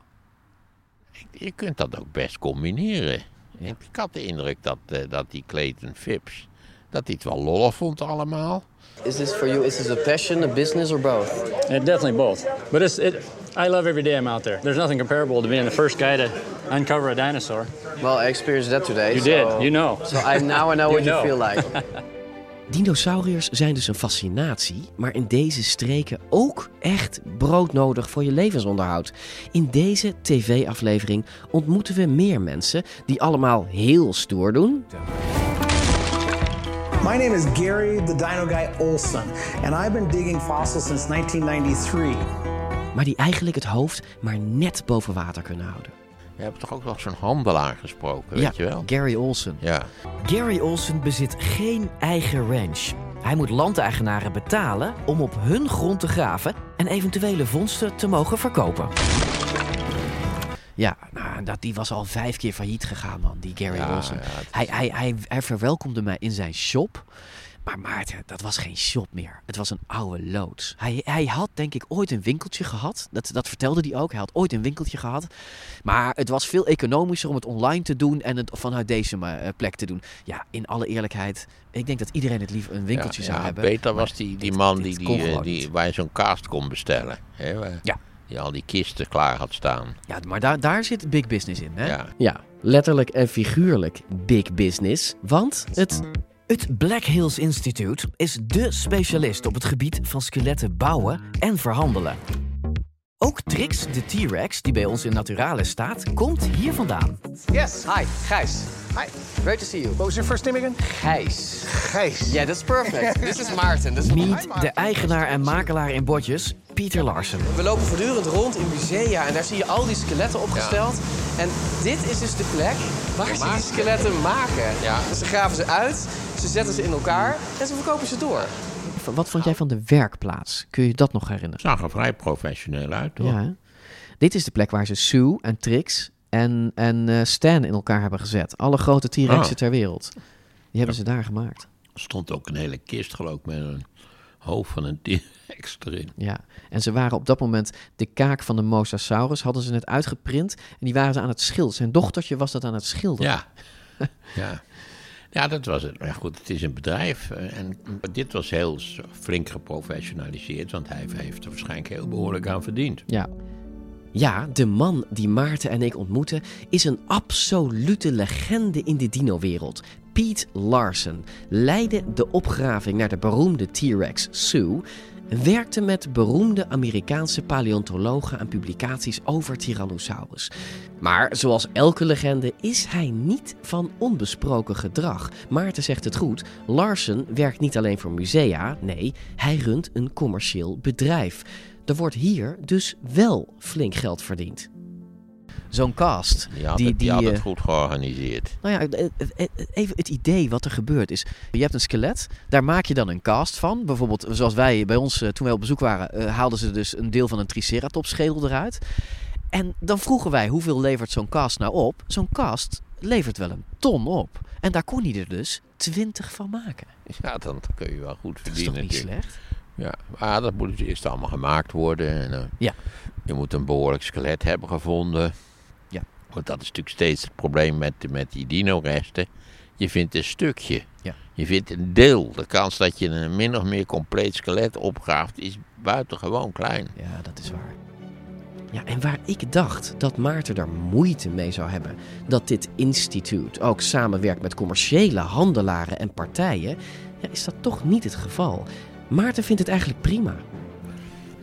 Je kunt dat ook best combineren. Ik, ik had de indruk dat, eh, dat die Clayton Phipps, dat hij het wel lollig vond allemaal. Is this for you? Is this a passion, a business, or both? Uh, definitely both. But it's, it, I love every day I'm out there. There's nothing comparable to being the first guy to uncover a dinosaur. Well, I experienced that today. You so- did, you know. So I now I know what you feel like. Dinosauriërs zijn dus een fascinatie, maar in deze streken ook echt broodnodig voor je levensonderhoud. In deze tv-aflevering ontmoeten we meer mensen die allemaal heel stoer doen. My name is Gary the Dino Guy Olson, and I've been digging fossils since 1993. Maar die eigenlijk het hoofd maar net boven water kunnen houden. Je hebt toch ook nog zo'n handelaar gesproken, ja, weet je wel? Gary Olson. Ja. Gary Olson bezit geen eigen ranch. Hij moet landeigenaren betalen om op hun grond te graven en eventuele vondsten te mogen verkopen. Ja, nou, dat, die was al vijf keer failliet gegaan, man, die Gary Ja, het hij, hij, hij, hij verwelkomde mij in zijn shop. Maar Maarten, dat was geen shop meer. Het was een oude loods. Hij, hij had denk ik ooit een winkeltje gehad. Dat, dat vertelde hij ook. Hij had ooit een winkeltje gehad. Maar het was veel economischer om het online te doen en het vanuit deze eh, plek te doen. Ja, in alle eerlijkheid. Ik denk dat iedereen het liever een winkeltje ja, zou ja, hebben. Beter was die, die man die, dit die, eh, die, waar je zo'n cast kon bestellen. Hè, waar- Ja. Die al die kisten klaar had staan. Ja, maar daar, daar zit big business in, hè? Ja. ja, letterlijk en figuurlijk big business. Want het Het Black Hills Institute is dé specialist op het gebied van skeletten bouwen en verhandelen. Ook Trix, de T-Rex, die bij ons in Naturalis staat, komt hier vandaan. Yes, hi, Gijs. Hi. Great to see you. What was your first name again? Gijs. Gijs. Yeah, that's perfect. This is Maarten. This is Meet de eigenaar en makelaar in botjes, Pieter Larsen. We lopen voortdurend rond in musea en daar zie je al die skeletten opgesteld. En dit is dus de plek waar ze die skeletten maken. Dus ze graven ze uit, ze zetten ze in elkaar en ze verkopen ze door. Wat vond jij van de werkplaats? Kun je dat nog herinneren? Zag er vrij professioneel uit, toch? Ja. Dit is de plek waar ze Sue en Trix en, en eh, Stan in elkaar hebben gezet. Alle grote T-Rexen Oh. ter wereld. Die hebben ze daar gemaakt. Er stond ook een hele kist, geloof ik, met een hoofd van een T-Rex erin. Ja, en ze waren op dat moment de kaak van de Mosasaurus, hadden ze net uitgeprint en die waren ze aan het schilderen. Zijn dochtertje was dat aan het schilderen. Ja. ja. Ja, dat was het. Maar goed, het is een bedrijf. eh, En dit was heel flink geprofessionaliseerd, want hij heeft er waarschijnlijk heel behoorlijk aan verdiend. Ja. Ja, de man die Maarten en ik ontmoeten is een absolute legende in de dino-wereld. Pete Larsen leidde de opgraving naar de beroemde T-Rex Sue werkte met beroemde Amerikaanse paleontologen aan publicaties over Tyrannosaurus. Maar zoals elke legende is hij niet van onbesproken gedrag. Maarten zegt het goed, Larsen werkt niet alleen voor musea, nee, hij runt een commercieel bedrijf. Er wordt hier dus wel flink geld verdiend. Zo'n cast. Die had, het, die had eh, het goed georganiseerd. nou ja, eh, eh, even het idee wat er gebeurt is. Je hebt een skelet, daar maak je dan een cast van. Bijvoorbeeld zoals wij bij ons, toen wij op bezoek waren, haalden ze dus een deel van een triceratops schedel eruit. En dan vroegen wij, hoeveel levert zo'n cast nou op? Zo'n cast levert wel een ton op. En daar kon hij er dus twintig van maken. Ja, dan kun je wel goed is verdienen. toch niet slecht? Ja, maar dat moet dus eerst allemaal gemaakt worden. En, Ja. Je moet een behoorlijk skelet hebben gevonden. Want dat is natuurlijk steeds het probleem met, met die dino-resten. Je vindt een stukje. Ja. Je vindt een deel. De kans dat je een min of meer compleet skelet opgraaft is buitengewoon klein. Ja, dat is waar. Ja, en waar ik dacht dat Maarten er moeite mee zou hebben dat dit instituut ook samenwerkt met commerciële handelaren en partijen, ja, is dat toch niet het geval. Maarten vindt het eigenlijk prima.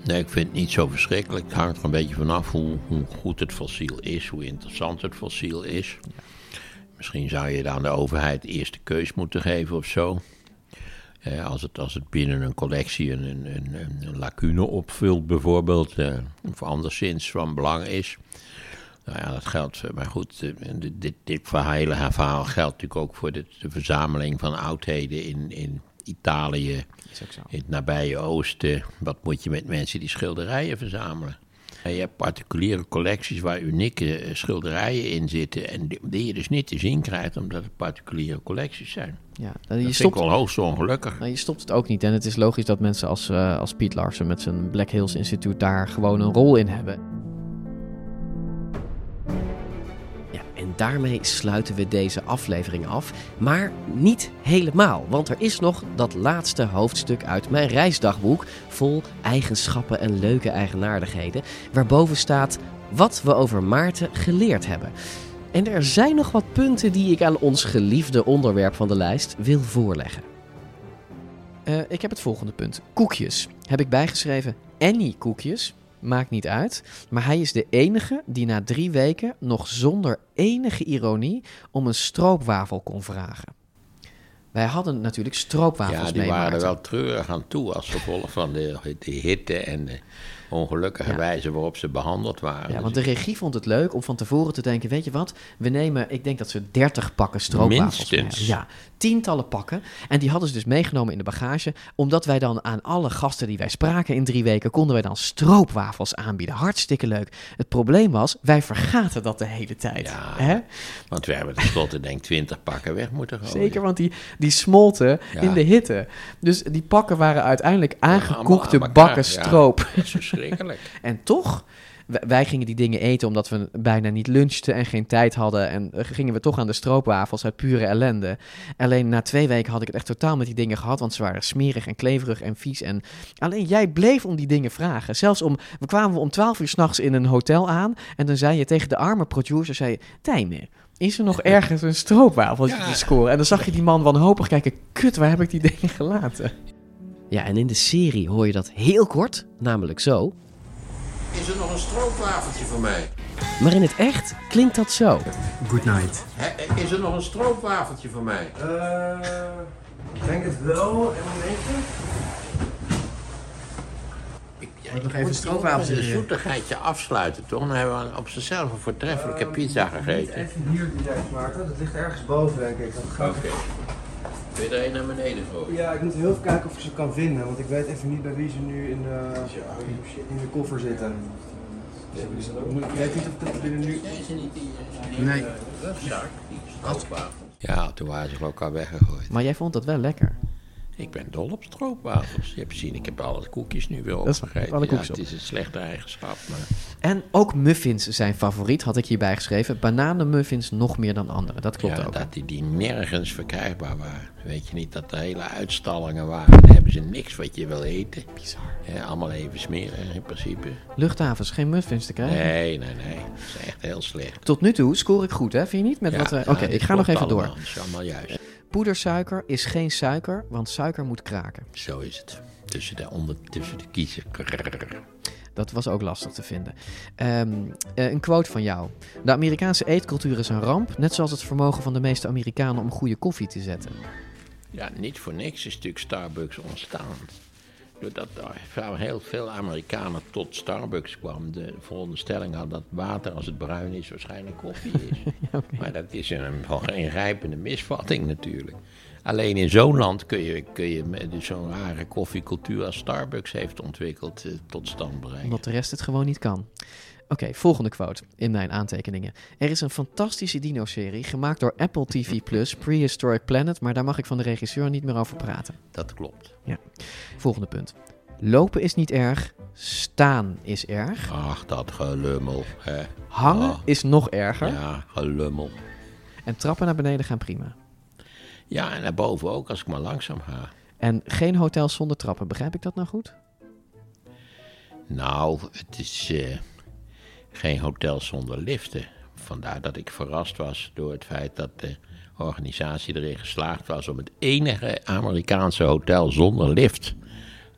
Nee, ik vind het niet zo verschrikkelijk. Het hangt er een beetje vanaf hoe, hoe goed het fossiel is, hoe interessant het fossiel is. Misschien zou je aan de overheid eerst de keus moeten geven of zo. Eh, als, het, als het binnen een collectie een, een, een, een lacune opvult, bijvoorbeeld, eh, of anderszins van belang is. Nou ja, dat geldt. eh, Maar goed, eh, dit, dit, verhaal geldt natuurlijk ook voor de, de verzameling van oudheden in, in Italië, in het nabije oosten. Wat moet je met mensen die schilderijen verzamelen? En je hebt particuliere collecties waar unieke schilderijen in zitten. En die, je dus niet te zien krijgt, omdat het particuliere collecties zijn. Ja, dat je vind stopt- ik wel hoogst ongelukkig. Nou, je stopt het ook niet. En het is logisch dat mensen als, eh, als Piet Larsen met zijn Black Hills Instituut daar gewoon een rol in hebben. En daarmee sluiten we deze aflevering af. Maar niet helemaal, want er is nog dat laatste hoofdstuk uit mijn reisdagboek. Vol eigenschappen en leuke eigenaardigheden. Waarboven staat wat we over Maarten geleerd hebben. En er zijn nog wat punten die ik aan ons geliefde onderwerp van de lijst wil voorleggen. Eh, ik heb het volgende punt. Koekjes. Heb ik bijgeschreven any koekjes. Maakt niet uit. Maar hij is de enige die na drie weken nog zonder enige ironie om een stroopwafel kon vragen. Wij hadden natuurlijk stroopwafels Ja, die mee, waren er wel treurig aan toe als gevolg van de, de hitte en de ongelukkige Ja. wijze waarop ze behandeld waren. Ja, Dus want de regie vond het leuk om van tevoren te denken: weet je wat, we nemen, ik denk dat ze 30 pakken stroopwafels Minstens. Ja, tientallen pakken. En die hadden ze dus meegenomen in de bagage, omdat wij dan aan alle gasten die wij spraken in drie weken, konden wij dan stroopwafels aanbieden. Hartstikke leuk. Het probleem was, wij vergaten dat de hele tijd. hè? Want we hebben tenslotte denk ik 20 pakken weg moeten gooien. Zeker, want die, die smolten Ja. in de hitte. Dus die pakken waren uiteindelijk aangekoekte bakken elkaar, ja. Verschrikkelijk. en toch, wij, gingen die dingen eten omdat we bijna niet lunchten en geen tijd hadden. En eh, gingen we toch aan de stroopwafels uit pure ellende. Alleen na twee weken had ik het echt totaal met die dingen gehad, want ze waren smerig en kleverig en vies. En alleen jij bleef om die dingen vragen. Zelfs om, we kwamen om twaalf uur s'nachts in een hotel aan en dan zei je tegen de arme producer, zei je, Tijmen, is er nog ergens een stroopwafeltje te scoren? En dan zag je die man wanhopig kijken, kut, waar heb ik die dingen gelaten? Ja, en in de serie hoor je dat heel kort, namelijk zo. Is er nog een stroopwafeltje voor mij? Maar in het echt klinkt dat zo. Good night. Is er nog een stroopwafeltje voor mij? Eh, ik denk het wel. En momentje. Ja, nog even een stroopwafeltje Een zoetigheidje afsluiten, toch? Dan hebben we op zichzelf een voortreffelijke pizza gegeten. Even hier direct, Maarten. Dat ligt ergens boven, denk ik. Dat gaat... Oké. Wil je er een naar beneden gooien? Ja, ik moet heel even kijken of ik ze kan vinden, want ik weet even niet bij wie ze nu in de, in de koffer zitten. Ik weet niet of dat binnen nu... Nee. Ja, toen waren ze geloof ik al weggegooid. Maar jij vond dat wel lekker. Ik ben dol op stroopwafels. Je hebt gezien, ik heb alle koekjes nu weer opgegeten. alle Ja, het is een slechte eigenschap, maar... En ook muffins zijn favoriet, had ik hierbij geschreven. Bananenmuffins nog meer dan andere. Dat klopt ja, ook. dat die, die nergens verkrijgbaar waren. Weet je niet dat er hele uitstallingen waren. Dan hebben ze niks wat je wil eten. Bizar. allemaal even smeren in principe. Luchthavens, geen muffins te krijgen. Nee, nee, nee. Dat is echt heel slecht. Tot nu toe scoor ik goed, hè? Vind je niet? Met Ja, wat, ja, Oké, ik ga nog even door. Dat is allemaal juist. Poedersuiker is geen suiker, want suiker moet kraken. Zo is het. Tussen de, onder, tussen de kiezen. Dat was ook lastig te vinden. Ehm, eh, een quote van jou. De Amerikaanse eetcultuur is een ramp, net zoals het vermogen van de meeste Amerikanen om goede koffie te zetten. Ja, niet voor niks is natuurlijk Starbucks ontstaan. Doordat er heel veel Amerikanen tot Starbucks kwamen. De veronderstelling hadden dat water als het bruin is waarschijnlijk koffie is. Maar dat is een, een ingrijpende misvatting natuurlijk. Alleen in zo'n land kun je, kun je met zo'n rare koffiecultuur als Starbucks heeft ontwikkeld eh, tot stand bereiken. Omdat de rest het gewoon niet kan. Oké, volgende quote in mijn aantekeningen. Er is een fantastische dino-serie gemaakt door Apple TV Plus, Prehistoric Planet, maar daar mag ik van de regisseur niet meer over praten. Dat klopt. Ja. Volgende punt. Lopen is niet erg, staan is erg. Ach, dat gelummel. Hè. Hangen Ah, is nog erger. Ja, gelummel. En trappen naar beneden gaan prima. Ja, en naar boven ook als ik maar langzaam ga. En geen hotel zonder trappen, begrijp ik dat nou goed? Nou, het is eh, geen hotel zonder liften. Vandaar dat ik verrast was door het feit dat de organisatie erin geslaagd was om het enige Amerikaanse hotel zonder lift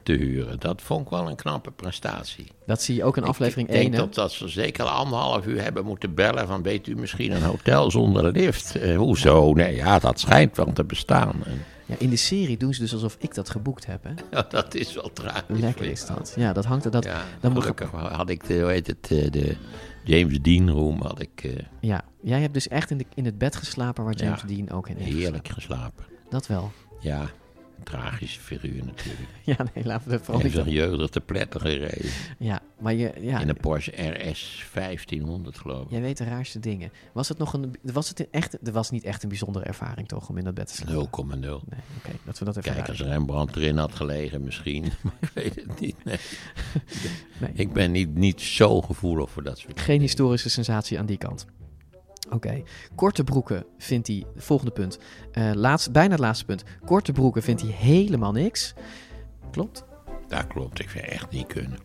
te huren. Dat vond ik wel een knappe prestatie. Dat zie je ook in aflevering ik denk 1. dat, dat ze zeker anderhalf uur hebben moeten bellen van weet u misschien een hotel zonder lift? Eh, hoezo? Nee, ja, dat schijnt wel te bestaan. Ja, in de serie doen ze dus alsof ik dat geboekt heb. Hè? ja, dat is wel tragisch. Lekker is dat. Ja, dat hangt er. Dat, Ja, dan moet had ik de, hoe heet het, eh, de James Dean room had ik eh, Ja, jij hebt dus echt in, de, in het bed geslapen waar James Ja, Dean ook in heeft heerlijk geslapen. Dat wel. Ja, tragische figuur natuurlijk. Ja, nee, laten we het vooral niet... zijn jeugdig te pletter gereden. Ja, maar je... Ja, In een Porsche RS 1500 geloof ik. Jij weet de raarste dingen. Was het nog een... Was het een echt... Er was niet echt een bijzondere ervaring toch om in dat bed te slapen? 0,0. Nee, oké. dat we dat even Kijk, als. Rembrandt erin had gelegen misschien. Maar ik weet het niet. Nee. Nee. Ik ben niet, niet zo gevoelig voor dat soort Geen historische sensatie aan die kant. Oké, korte broeken vindt hij, volgende punt, Eh laatst, bijna het laatste punt. Korte broeken vindt hij helemaal niks. Klopt? Dat klopt, ik vind het echt niet kunnen.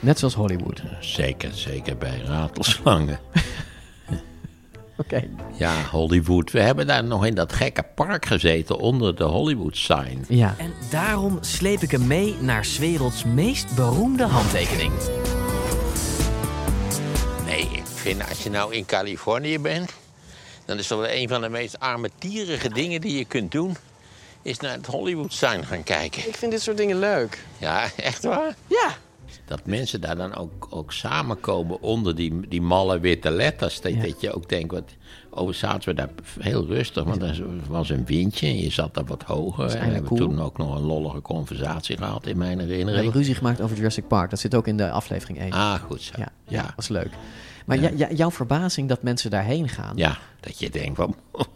Net zoals Hollywood. Zeker, zeker bij ratelslangen. Oké. Ja, Hollywood. We hebben daar nog in dat gekke park gezeten onder de Hollywood sign. Ja. En daarom sleep ik hem mee naar 's werelds meest beroemde handtekening. Vind als je nou in Californië bent, dan is dat wel een van de meest armetierige dingen die je kunt doen. eens naar het Hollywood sign gaan kijken. Ik vind dit soort dingen leuk. Ja, echt waar? Ja. Dat mensen daar dan ook, ook samenkomen onder die, die malle witte letters. Dat, dat je ook denkt, wat, oh, zaten we daar heel rustig, want er was een windje en je zat daar wat hoger. En we hebben cool. toen ook nog een lollige conversatie gehad in mijn We herinnering. hebben ruzie gemaakt over Jurassic Park. Dat zit ook in de aflevering 1. Ah, goed zo. Ja, Ja. dat was leuk. Maar ja, ja, jouw verbazing dat mensen daarheen gaan. Ja, dat je denkt van.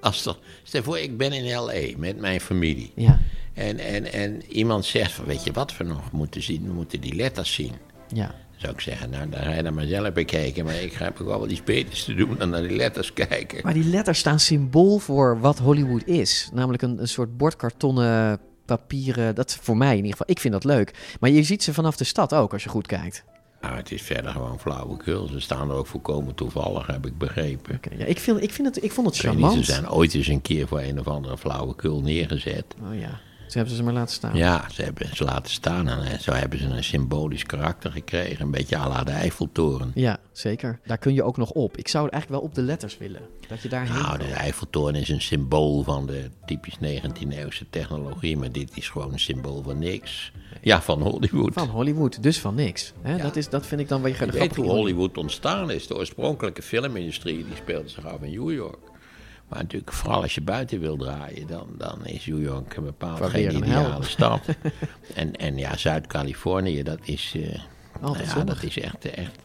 Als dat, stel voor, ik ben in L.A. met mijn familie. Ja. En, en, en iemand zegt van, weet je wat we nog moeten zien? We moeten die letters zien. Ja. Dan zou ik zeggen, nou, dan ga je dan maar zelf bekijken. Maar ik ga ook wel wat iets beters te doen dan naar die letters kijken. Maar die letters staan symbool voor wat Hollywood is. Namelijk een, een soort bordkartonnen, papieren. Dat voor mij in ieder geval. Ik vind dat leuk. Maar je ziet ze vanaf de stad ook als je goed kijkt. Nou, het is verder gewoon flauwekul. Ze staan er ook volkomen toevallig, heb ik begrepen. Ja, ik, vind, ik, vind het, ik vond het niet, charmant. Ze zijn ooit eens een keer voor een of andere flauwekul neergezet. Oh ja. Ze hebben ze maar laten staan. Ja, ze hebben ze laten staan en eh, zo hebben ze een symbolisch karakter gekregen. Een beetje à la de Eiffeltoren. Ja, zeker. Daar kun je ook nog op. Ik zou eigenlijk wel op de letters willen. Dat je daarheen Nou, de Eiffeltoren is een symbool van de typisch 19e-eeuwse technologie, maar dit is gewoon een symbool van niks. Ja, van Hollywood. Van Hollywood, dus van niks. Hè? Dat, is, dat vind ik dan je Je weet hoe Hollywood ontstaan is. De oorspronkelijke filmindustrie die speelde zich af in New York. Maar natuurlijk, vooral als je buiten wil draaien, dan, dan is New York bepaald Van geen ideale stad. en, en ja, Zuid-Californië, dat is, eh, nou ja, zonnig. dat is echt, echt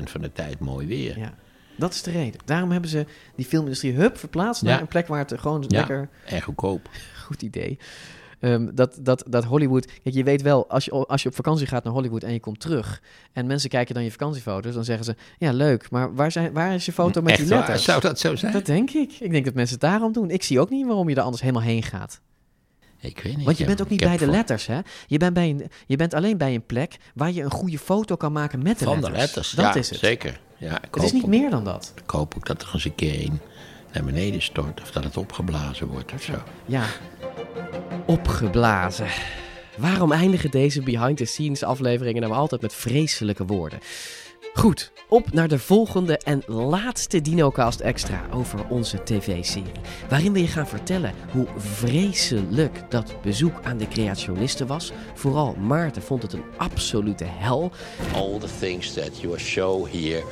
90% van de tijd mooi weer. Ja. Dat is de reden. Daarom hebben ze die filmindustrie hup verplaatst naar Ja. een plek waar het gewoon Ja, lekker... en goedkoop. Goed idee. Ehm, dat, dat, dat Hollywood... Kijk, je weet wel, als je, als je op vakantie gaat naar Hollywood en je komt terug... en mensen kijken dan je vakantiefoto's, dan zeggen ze... Ja, leuk, maar waar, zijn, waar is je foto met Echt die waar? letters? Zou dat zo zijn? Dat denk ik. Ik denk dat mensen het daarom doen. Ik zie ook niet waarom je er anders helemaal heen gaat. Ik weet niet. Want je bent ook niet bij de voor- letters, hè? Je bent, bij een, je bent alleen bij een plek waar je een goede foto kan maken met de Van letters. de letters, Dat ja, is het. zeker. Ja, ik Het is niet meer dan dat. Ik hoop ook dat er eens een keer een naar beneden stort of dat het opgeblazen wordt of zo. Ja. Opgeblazen. Waarom eindigen deze behind-the-scenes afleveringen nou altijd met vreselijke woorden? Goed, op naar de volgende en laatste DinoCast Extra over onze tv-serie. Waarin we je gaan vertellen hoe vreselijk dat bezoek aan de creationisten was. Vooral Maarten vond het een absolute hel. All the things that your show here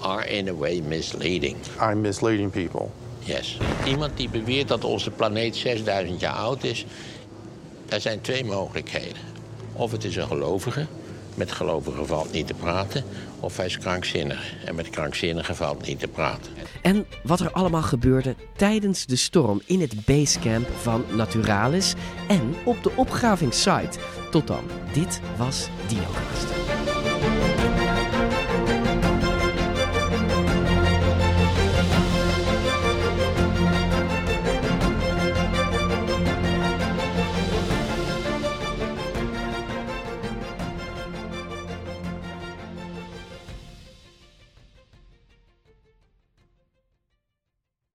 are in a way misleading. I'm misleading people. Yes. Iemand die beweert dat onze planeet 6000 jaar oud is, er zijn twee mogelijkheden. Of het is een gelovige, met gelovigen valt niet te praten, of hij is krankzinnig en met krankzinnigen valt niet te praten. En wat er allemaal gebeurde tijdens de storm in het basecamp van Naturalis en op de opgravingssite. Tot dan, dit was DinoCast.